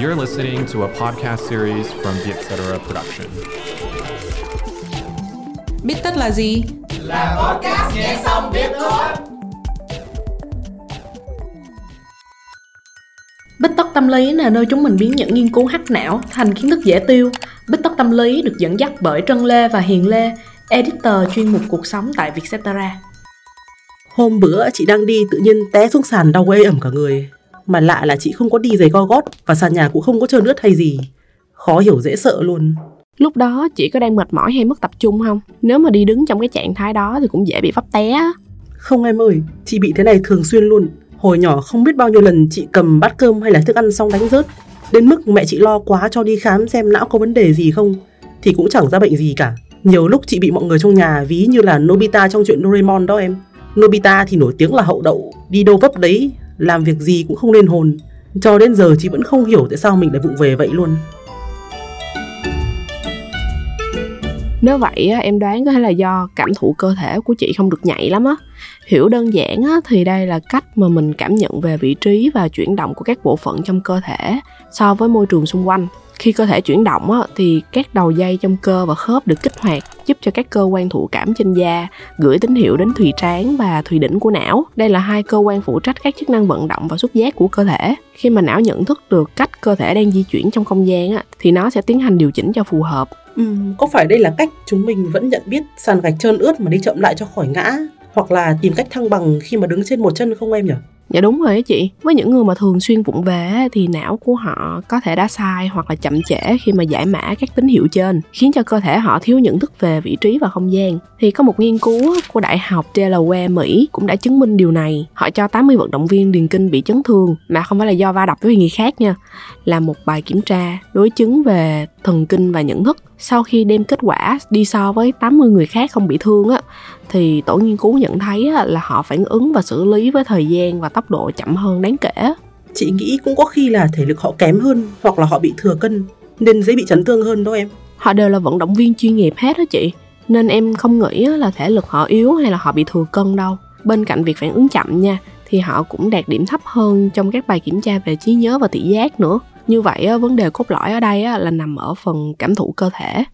You're listening to a podcast series from the Etc. Production. Biết tất là gì? Là podcast nghe xong biết thôi. Bích tất tâm lý là nơi chúng mình biến những nghiên cứu hắc não thành kiến thức dễ tiêu. Bích tất tâm lý được dẫn dắt bởi Trân Lê và Hiền Lê, editor chuyên mục cuộc sống tại Vietcetera. Hôm bữa chị đang đi tự nhiên té xuống sàn đau ê ẩm cả người. Mà lạ là chị không có đi giày go gót và sàn nhà cũng không có trơn ướt hay gì. Khó hiểu dễ sợ luôn. Lúc đó chị có đang mệt mỏi hay mất tập trung không? Nếu mà đi đứng trong cái trạng thái đó thì cũng dễ bị vấp té á. Không em ơi, chị bị thế này thường xuyên luôn. Hồi nhỏ không biết bao nhiêu lần chị cầm bát cơm hay là thức ăn xong đánh rớt. Đến mức mẹ chị lo quá cho đi khám xem não có vấn đề gì không. Thì cũng chẳng ra bệnh gì cả. Nhiều lúc chị bị mọi người trong nhà ví như là Nobita trong chuyện Doraemon đó em. Nobita thì nổi tiếng là hậu đậu, đi đâu vấp đấy, làm việc gì cũng không lên hồn. Cho đến giờ chị vẫn không hiểu tại sao mình lại vụng về vậy luôn. Nếu vậy em đoán có thể là do cảm thụ cơ thể của chị không được nhạy lắm á. Hiểu đơn giản á, thì đây là cách mà mình cảm nhận về vị trí và chuyển động của các bộ phận trong cơ thể so với môi trường xung quanh. Khi cơ thể chuyển động á, thì các đầu dây trong cơ và khớp được kích hoạt giúp cho các cơ quan thụ cảm trên da gửi tín hiệu đến thùy trán và thùy đỉnh của não. Đây là hai cơ quan phụ trách các chức năng vận động và xúc giác của cơ thể. Khi mà não nhận thức được cách cơ thể đang di chuyển trong không gian á, thì nó sẽ tiến hành điều chỉnh cho phù hợp. Ừ, có phải đây là cách chúng mình vẫn nhận biết sàn gạch trơn ướt mà đi chậm lại cho khỏi ngã hoặc là tìm cách thăng bằng khi mà đứng trên một chân không em nhỉ? Dạ đúng rồi đó chị Với những người mà thường xuyên vụng về thì não của họ có thể đã sai hoặc là chậm trễ khi mà giải mã các tín hiệu trên, khiến cho cơ thể họ thiếu nhận thức về vị trí và không gian. Thì có một nghiên cứu của Đại học Delaware, Mỹ cũng đã chứng minh điều này. Họ cho 80 vận động viên điền kinh bị chấn thương, mà không phải là do va đập với người khác nha. Là một bài kiểm tra đối chứng về thần kinh và nhận thức. Sau khi đem kết quả đi so với 80 người khác không bị thương á thì tổ nghiên cứu nhận thấy là họ phản ứng và xử lý với thời gian và tốc độ chậm hơn đáng kể. Chị nghĩ cũng có khi là thể lực họ kém hơn hoặc là họ bị thừa cân nên dễ bị chấn thương hơn đó em. Họ đều là vận động viên chuyên nghiệp hết đó chị. Nên em không nghĩ là thể lực họ yếu hay là họ bị thừa cân đâu. Bên cạnh việc phản ứng chậm nha thì họ cũng đạt điểm thấp hơn trong các bài kiểm tra về trí nhớ và thị giác nữa. Như vậy vấn đề cốt lõi ở đây là nằm ở phần cảm thụ cơ thể.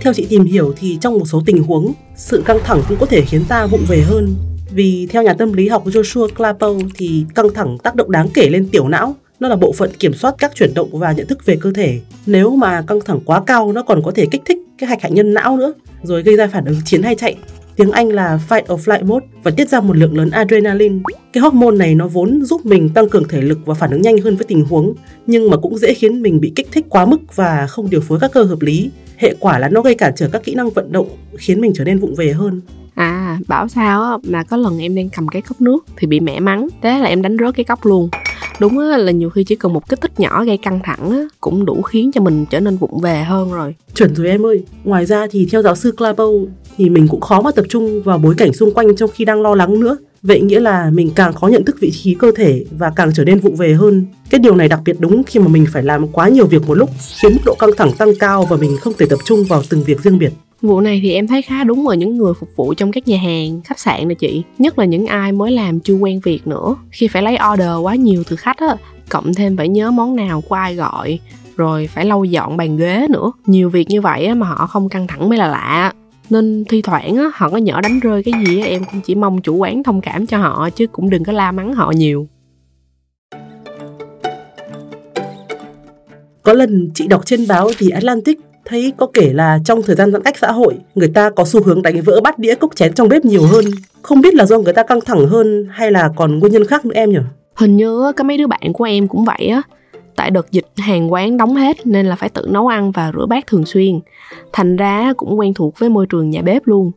Theo chị tìm hiểu thì trong một số tình huống, sự căng thẳng cũng có thể khiến ta vụng về hơn. Vì theo nhà tâm lý học Joshua Clapper thì căng thẳng tác động đáng kể lên tiểu não. Nó là bộ phận kiểm soát các chuyển động và nhận thức về cơ thể. Nếu mà căng thẳng quá cao nó còn có thể kích thích cái hạch hạnh nhân não nữa, rồi gây ra phản ứng chiến hay chạy. Tiếng Anh là fight or flight mode và tiết ra một lượng lớn adrenaline. Cái hormone này nó vốn giúp mình tăng cường thể lực và phản ứng nhanh hơn với tình huống, nhưng mà cũng dễ khiến mình bị kích thích quá mức và không điều phối các cơ hợp lý. Hệ quả là nó gây cản trở các kỹ năng vận động khiến mình trở nên vụng về hơn. À bảo sao mà có lần em đang cầm cái cốc nước thì bị mẹ mắng. Thế là em đánh rớt cái cốc luôn. Đúng á là nhiều khi chỉ cần một kích thích nhỏ gây căng thẳng cũng đủ khiến cho mình trở nên vụng về hơn rồi. Chuẩn rồi em ơi. Ngoài ra thì theo giáo sư Clabo thì mình cũng khó mà tập trung vào bối cảnh xung quanh trong khi đang lo lắng nữa Vậy nghĩa là mình càng khó nhận thức vị trí cơ thể và càng trở nên vụng về hơn. Cái điều này đặc biệt đúng khi mà mình phải làm quá nhiều việc một lúc, khiến mức độ căng thẳng tăng cao và mình không thể tập trung vào từng việc riêng biệt. Vụ này thì em thấy khá đúng ở những người phục vụ trong các nhà hàng, khách sạn nè chị. Nhất là những ai mới làm chưa quen việc nữa. Khi phải lấy order quá nhiều từ khách á, cộng thêm phải nhớ món nào của ai gọi, rồi phải lau dọn bàn ghế nữa. Nhiều việc như vậy á, mà họ không căng thẳng mới là lạ nên thi thoảng á, họ có nhỏ đánh rơi cái gì á, em cũng chỉ mong chủ quán thông cảm cho họ chứ cũng đừng có la mắng họ nhiều. Có lần chị đọc trên báo The Atlantic thấy có kể là trong thời gian giãn cách xã hội người ta có xu hướng đánh vỡ bát đĩa cốc chén trong bếp nhiều hơn. Không biết là do người ta căng thẳng hơn hay là còn nguyên nhân khác nữa em nhỉ? Hình như có mấy đứa bạn của em cũng vậy á tại đợt dịch hàng quán đóng hết nên là phải tự nấu ăn và rửa bát thường xuyên thành ra cũng quen thuộc với môi trường nhà bếp luôn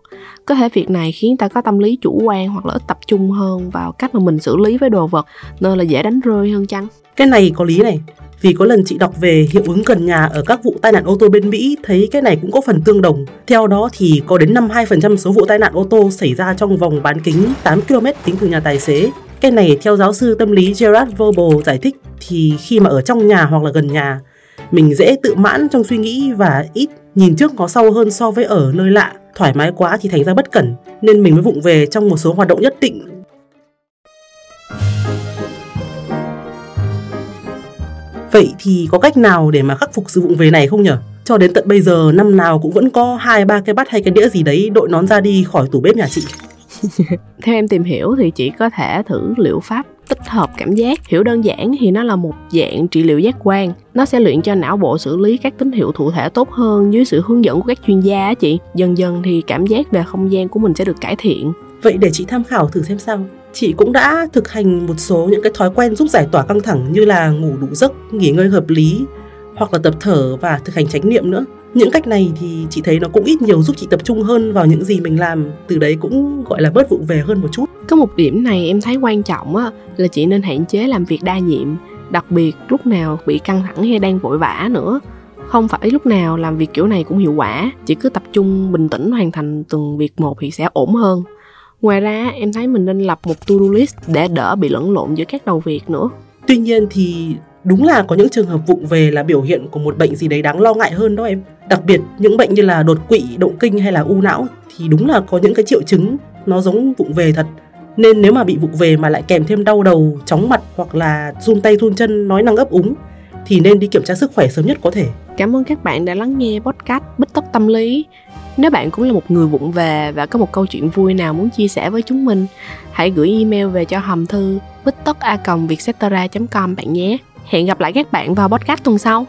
có thể việc này khiến ta có tâm lý chủ quan hoặc là ít tập trung hơn vào cách mà mình xử lý với đồ vật, nên là dễ đánh rơi hơn chăng cái này có lý này, vì có lần chị đọc về hiệu ứng gần nhà ở các vụ tai nạn ô tô bên Mỹ, thấy cái này cũng có phần tương đồng. Theo đó thì có đến 52% số vụ tai nạn ô tô xảy ra trong vòng bán kính 8 km tính từ nhà tài xế. Cái này theo giáo sư tâm lý Gerard Verbal giải thích thì khi mà ở trong nhà hoặc là gần nhà, mình dễ tự mãn trong suy nghĩ và ít nhìn trước ngó sau hơn so với ở nơi lạ, thoải mái quá thì thành ra bất cẩn, nên mình mới vụng về trong một số hoạt động nhất định Vậy thì có cách nào để mà khắc phục sự vụng về này không nhở? Cho đến tận bây giờ, năm nào cũng vẫn có hai, ba cái bát hay cái đĩa gì đấy đội nón ra đi khỏi tủ bếp nhà chị. Theo em tìm hiểu thì chỉ có thể thử liệu pháp tích hợp cảm giác hiểu đơn giản thì nó là một dạng trị liệu giác quan nó sẽ luyện cho não bộ xử lý các tín hiệu thụ thể tốt hơn dưới sự hướng dẫn của các chuyên gia á chị dần dần thì cảm giác về không gian của mình sẽ được cải thiện Vậy để chị tham khảo thử xem sao. Chị cũng đã thực hành một số những cái thói quen giúp giải tỏa căng thẳng như là ngủ đủ giấc, nghỉ ngơi hợp lý hoặc là tập thở và thực hành chánh niệm nữa. Những cách này thì chị thấy nó cũng ít nhiều giúp chị tập trung hơn vào những gì mình làm, từ đấy cũng gọi là bớt vụng về hơn một chút. có một điểm này em thấy quan trọng á là chị nên hạn chế làm việc đa nhiệm đặc biệt lúc nào bị căng thẳng hay đang vội vã nữa. Không phải lúc nào làm việc kiểu này cũng hiệu quả chỉ cứ tập trung bình tĩnh hoàn thành từng việc một thì sẽ ổn hơn. Ngoài ra em thấy mình nên lập một to-do list để đỡ bị lẫn lộn giữa các đầu việc nữa. Tuy nhiên thì đúng là có những trường hợp vụng về là biểu hiện của một bệnh gì đấy đáng lo ngại hơn đó em. Đặc biệt những bệnh như là đột quỵ, động kinh hay là u não thì đúng là có những cái triệu chứng nó giống vụng về thật. Nên nếu mà bị vụng về mà lại kèm thêm đau đầu, chóng mặt hoặc là run tay run chân, nói năng ấp úng thì nên đi kiểm tra sức khỏe sớm nhất có thể. Cảm ơn các bạn đã lắng nghe podcast Bích tóc Tâm Lý. Nếu bạn cũng là một người vụng về và có một câu chuyện vui nào muốn chia sẻ với chúng mình, hãy gửi email về cho hòm thư bích tóc a com bạn nhé. Hẹn gặp lại các bạn vào podcast tuần sau.